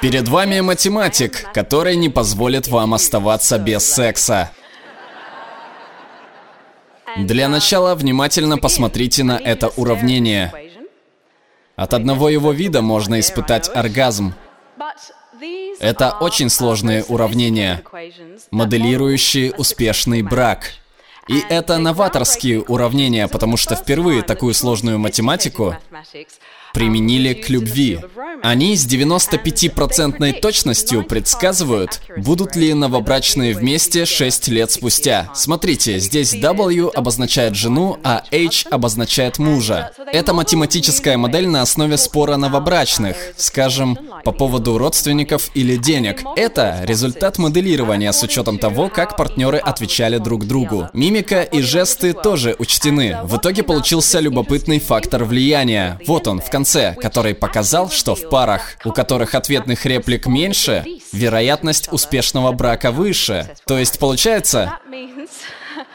Перед вами математик, который не позволит вам оставаться без секса. Для начала внимательно посмотрите на это уравнение. От одного его вида можно испытать оргазм. Это очень сложные уравнения, моделирующие успешный брак. И это новаторские уравнения, потому что впервые такую сложную математику применили к любви. Они с 95% точностью предсказывают, будут ли новобрачные вместе 6 лет спустя. Смотрите, здесь W обозначает жену, а H обозначает мужа. Это математическая модель на основе спора новобрачных, скажем, по поводу родственников или денег. Это результат моделирования с учетом того, как партнеры отвечали друг другу. Мимика и жесты тоже учтены. В итоге получился любопытный фактор влияния. Вот он, в конце, который показал, что в парах, у которых ответных реплик меньше, вероятность успешного брака выше. То есть получается...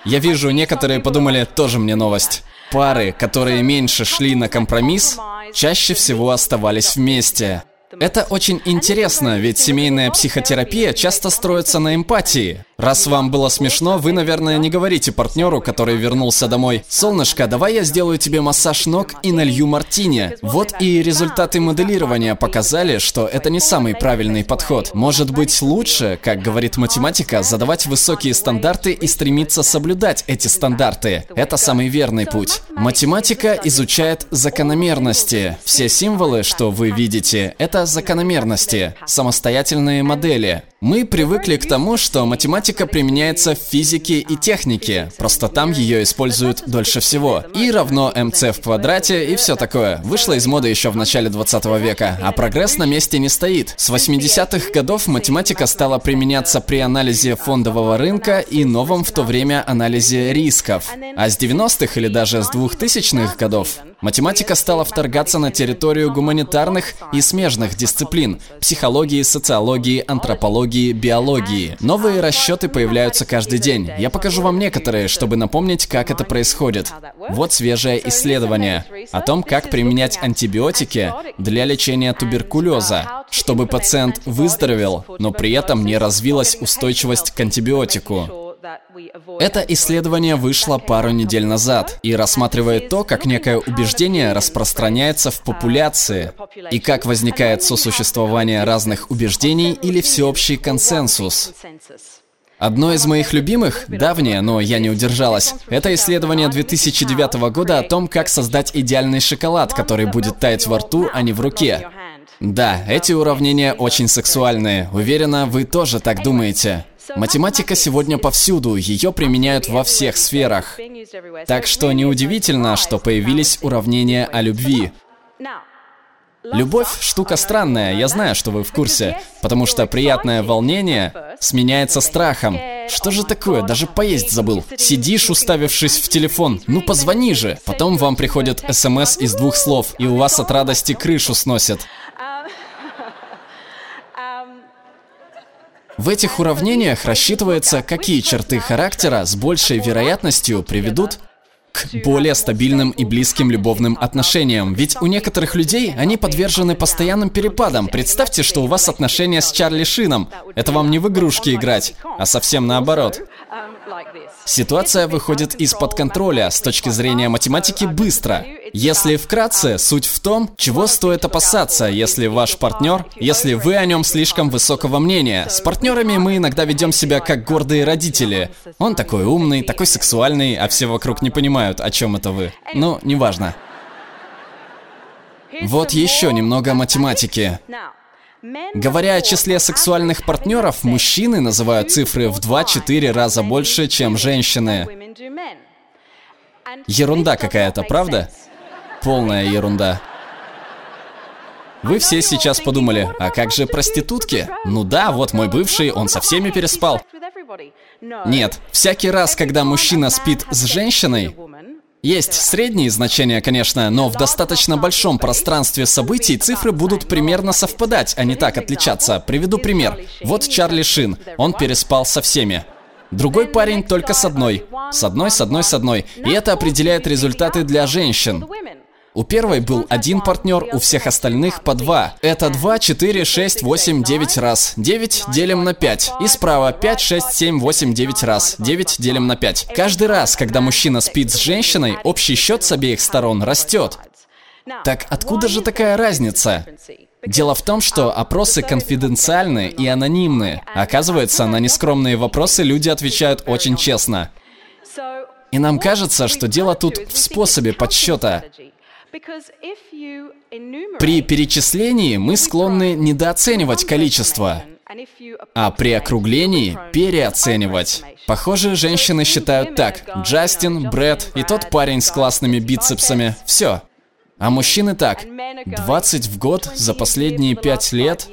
Я вижу, некоторые подумали, тоже мне новость. Пары, которые меньше шли на компромисс, чаще всего оставались вместе. Это очень интересно, ведь семейная психотерапия часто строится на эмпатии. Раз вам было смешно, вы, наверное, не говорите партнеру, который вернулся домой, «Солнышко, давай я сделаю тебе массаж ног и налью мартини». Вот и результаты моделирования показали, что это не самый правильный подход. Может быть лучше, как говорит математика, задавать высокие стандарты и стремиться соблюдать эти стандарты. Это самый верный путь. Математика изучает закономерности. Все символы, что вы видите, это закономерности, самостоятельные модели. Мы привыкли к тому, что математика применяется в физике и технике, просто там ее используют дольше всего. И равно mc в квадрате и все такое. Вышло из моды еще в начале 20 века, а прогресс на месте не стоит. С 80-х годов математика стала применяться при анализе фондового рынка и новом в то время анализе рисков. А с 90-х или даже с 2000-х годов математика стала вторгаться на территорию гуманитарных и смежных дисциплин – психологии, социологии, антропологии, биологии. Новые расчеты появляются каждый день. Я покажу вам некоторые, чтобы напомнить, как это происходит. Вот свежее исследование о том, как применять антибиотики для лечения туберкулеза, чтобы пациент выздоровел, но при этом не развилась устойчивость к антибиотику. Это исследование вышло пару недель назад и рассматривает то, как некое убеждение распространяется в популяции и как возникает сосуществование разных убеждений или всеобщий консенсус. Одно из моих любимых, давнее, но я не удержалась, это исследование 2009 года о том, как создать идеальный шоколад, который будет таять во рту, а не в руке. Да, эти уравнения очень сексуальные. Уверена, вы тоже так думаете. Математика сегодня повсюду, ее применяют во всех сферах. Так что неудивительно, что появились уравнения о любви. Любовь – штука странная, я знаю, что вы в курсе, потому что приятное волнение сменяется страхом. Что же такое? Даже поесть забыл. Сидишь, уставившись в телефон. Ну позвони же. Потом вам приходит смс из двух слов, и у вас от радости крышу сносят. В этих уравнениях рассчитывается, какие черты характера с большей вероятностью приведут к более стабильным и близким любовным отношениям. Ведь у некоторых людей они подвержены постоянным перепадам. Представьте, что у вас отношения с Чарли Шином. Это вам не в игрушки играть, а совсем наоборот. Ситуация выходит из-под контроля с точки зрения математики быстро. Если вкратце, суть в том, чего стоит опасаться, если ваш партнер, если вы о нем слишком высокого мнения. С партнерами мы иногда ведем себя как гордые родители. Он такой умный, такой сексуальный, а все вокруг не понимают, о чем это вы. Ну, неважно. Вот еще немного математики. Говоря о числе сексуальных партнеров, мужчины называют цифры в 2-4 раза больше, чем женщины. Ерунда какая-то, правда? Полная ерунда. Вы все сейчас подумали, а как же проститутки? Ну да, вот мой бывший, он со всеми переспал. Нет, всякий раз, когда мужчина спит с женщиной, есть средние значения, конечно, но в достаточно большом пространстве событий цифры будут примерно совпадать, а не так отличаться. Приведу пример. Вот Чарли Шин. Он переспал со всеми. Другой парень только с одной. С одной, с одной, с одной. И это определяет результаты для женщин. У первой был один партнер, у всех остальных по два. Это 2, 4, 6, 8, 9 раз. 9 делим на 5. И справа 5, 6, 7, 8, 9 раз. 9 делим на 5. Каждый раз, когда мужчина спит с женщиной, общий счет с обеих сторон растет. Так откуда же такая разница? Дело в том, что опросы конфиденциальны и анонимны. Оказывается, на нескромные вопросы люди отвечают очень честно. И нам кажется, что дело тут в способе подсчета. При перечислении мы склонны недооценивать количество, а при округлении переоценивать. Похоже, женщины считают так. Джастин, Брэд и тот парень с классными бицепсами. Все. А мужчины так. 20 в год за последние 5 лет?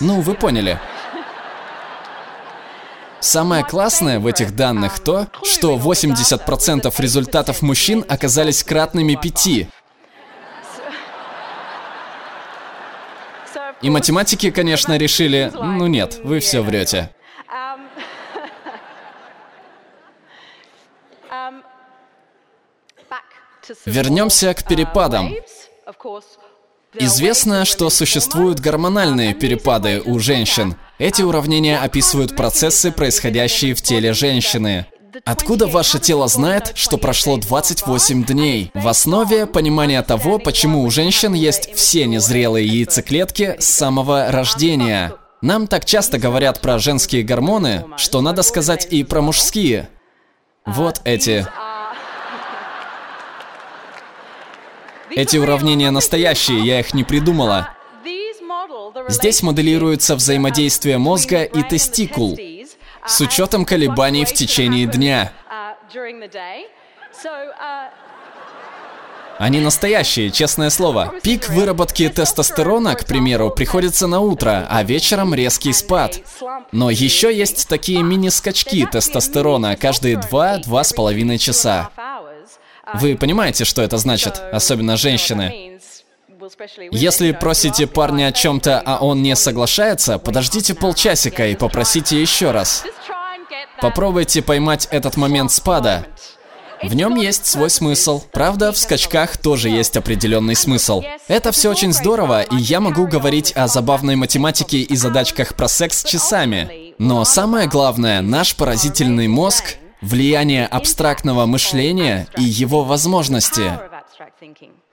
Ну, вы поняли. Самое классное в этих данных то, что 80% результатов мужчин оказались кратными пяти. И математики, конечно, решили, ну нет, вы все врете. Вернемся к перепадам. Известно, что существуют гормональные перепады у женщин. Эти уравнения описывают процессы, происходящие в теле женщины. Откуда ваше тело знает, что прошло 28 дней? В основе понимания того, почему у женщин есть все незрелые яйцеклетки с самого рождения. Нам так часто говорят про женские гормоны, что надо сказать и про мужские. Вот эти. Эти уравнения настоящие, я их не придумала. Здесь моделируется взаимодействие мозга и тестикул с учетом колебаний в течение дня. Они настоящие, честное слово. Пик выработки тестостерона, к примеру, приходится на утро, а вечером резкий спад. Но еще есть такие мини-скачки тестостерона каждые 2-2,5 часа. Вы понимаете, что это значит, особенно женщины. Если просите парня о чем-то, а он не соглашается, подождите полчасика и попросите еще раз. Попробуйте поймать этот момент спада. В нем есть свой смысл. Правда, в скачках тоже есть определенный смысл. Это все очень здорово, и я могу говорить о забавной математике и задачках про секс часами. Но самое главное, наш поразительный мозг влияние абстрактного мышления и его возможности.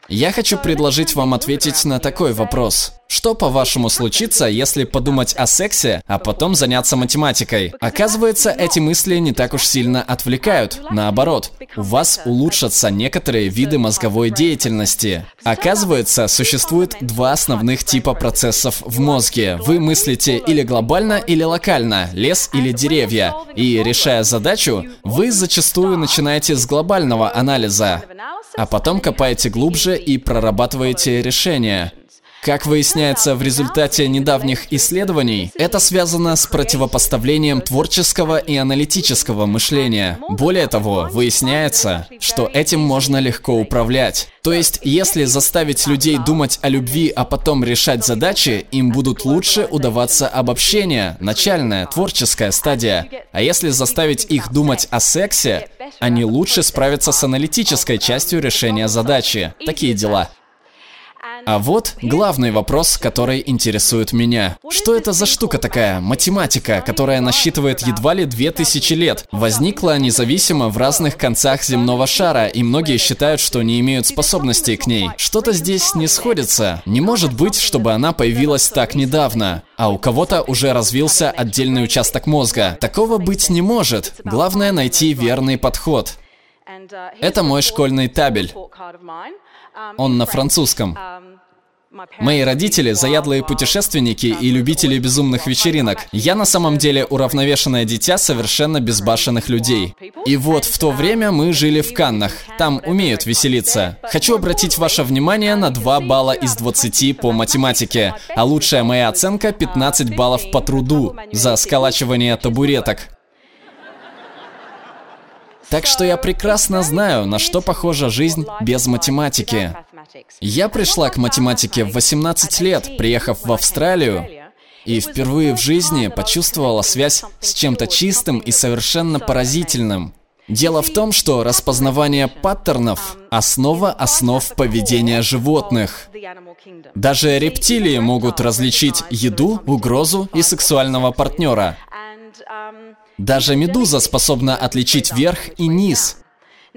Я хочу предложить вам ответить на такой вопрос. Что, по-вашему, случится, если подумать о сексе, а потом заняться математикой? Оказывается, эти мысли не так уж сильно отвлекают. Наоборот, у вас улучшатся некоторые виды мозговой деятельности. Оказывается, существует два основных типа процессов в мозге. Вы мыслите или глобально, или локально, лес или деревья. И решая задачу, вы зачастую начинаете с глобального анализа а потом копаете глубже и прорабатываете решения. Как выясняется в результате недавних исследований, это связано с противопоставлением творческого и аналитического мышления. Более того, выясняется, что этим можно легко управлять. То есть, если заставить людей думать о любви, а потом решать задачи, им будут лучше удаваться обобщения, начальная, творческая стадия. А если заставить их думать о сексе, они лучше справятся с аналитической частью решения задачи. Такие дела. А вот главный вопрос, который интересует меня. Что это за штука такая, математика, которая насчитывает едва ли две тысячи лет? Возникла независимо в разных концах земного шара, и многие считают, что не имеют способностей к ней. Что-то здесь не сходится. Не может быть, чтобы она появилась так недавно, а у кого-то уже развился отдельный участок мозга. Такого быть не может. Главное найти верный подход. Это мой школьный табель. Он на французском. Мои родители – заядлые путешественники и любители безумных вечеринок. Я на самом деле уравновешенное дитя совершенно безбашенных людей. И вот в то время мы жили в Каннах. Там умеют веселиться. Хочу обратить ваше внимание на 2 балла из 20 по математике, а лучшая моя оценка – 15 баллов по труду за сколачивание табуреток. Так что я прекрасно знаю, на что похожа жизнь без математики. Я пришла к математике в 18 лет, приехав в Австралию, и впервые в жизни почувствовала связь с чем-то чистым и совершенно поразительным. Дело в том, что распознавание паттернов – основа основ поведения животных. Даже рептилии могут различить еду, угрозу и сексуального партнера. Даже медуза способна отличить верх и низ.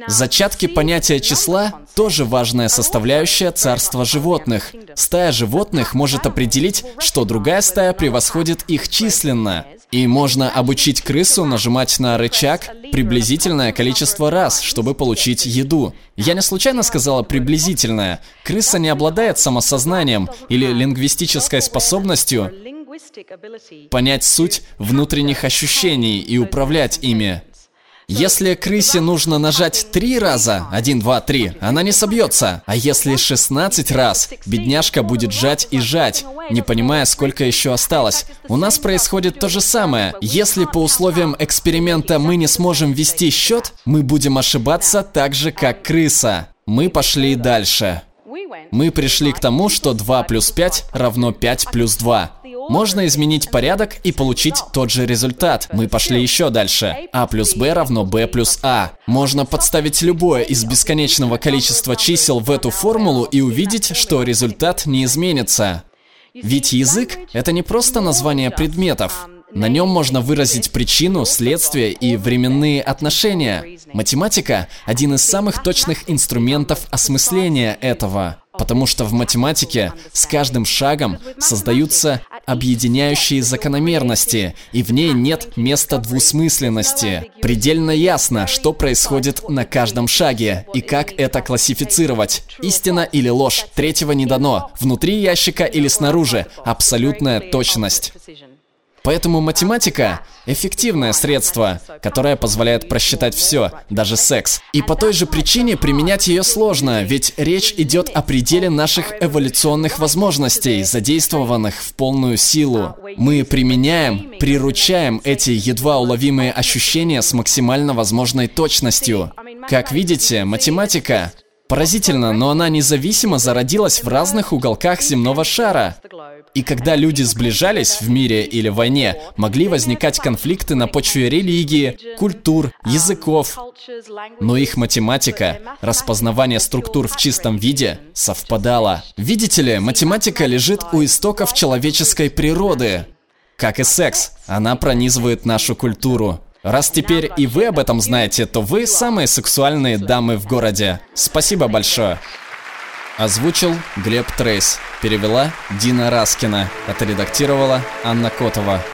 Зачатки понятия числа – тоже важная составляющая царства животных. Стая животных может определить, что другая стая превосходит их численно. И можно обучить крысу нажимать на рычаг приблизительное количество раз, чтобы получить еду. Я не случайно сказала приблизительное. Крыса не обладает самосознанием или лингвистической способностью понять суть внутренних ощущений и управлять ими. Если крысе нужно нажать три раза, один, два, три, она не собьется. А если 16 раз, бедняжка будет жать и жать, не понимая, сколько еще осталось. У нас происходит то же самое. Если по условиям эксперимента мы не сможем вести счет, мы будем ошибаться так же, как крыса. Мы пошли дальше. Мы пришли к тому, что 2 плюс 5 равно 5 плюс 2. Можно изменить порядок и получить тот же результат. Мы пошли еще дальше. А плюс b равно b плюс a. Можно подставить любое из бесконечного количества чисел в эту формулу и увидеть, что результат не изменится. Ведь язык — это не просто название предметов. На нем можно выразить причину, следствие и временные отношения. Математика – один из самых точных инструментов осмысления этого. Потому что в математике с каждым шагом создаются объединяющие закономерности, и в ней нет места двусмысленности. Предельно ясно, что происходит на каждом шаге, и как это классифицировать. Истина или ложь, третьего не дано, внутри ящика или снаружи, абсолютная точность. Поэтому математика — эффективное средство, которое позволяет просчитать все, даже секс. И по той же причине применять ее сложно, ведь речь идет о пределе наших эволюционных возможностей, задействованных в полную силу. Мы применяем, приручаем эти едва уловимые ощущения с максимально возможной точностью. Как видите, математика Поразительно, но она независимо зародилась в разных уголках земного шара. И когда люди сближались в мире или войне, могли возникать конфликты на почве религии, культур, языков. Но их математика, распознавание структур в чистом виде, совпадала. Видите ли, математика лежит у истоков человеческой природы. Как и секс, она пронизывает нашу культуру. Раз теперь и вы об этом знаете, то вы самые сексуальные дамы в городе. Спасибо большое. Озвучил Глеб Трейс. Перевела Дина Раскина. Отредактировала Анна Котова.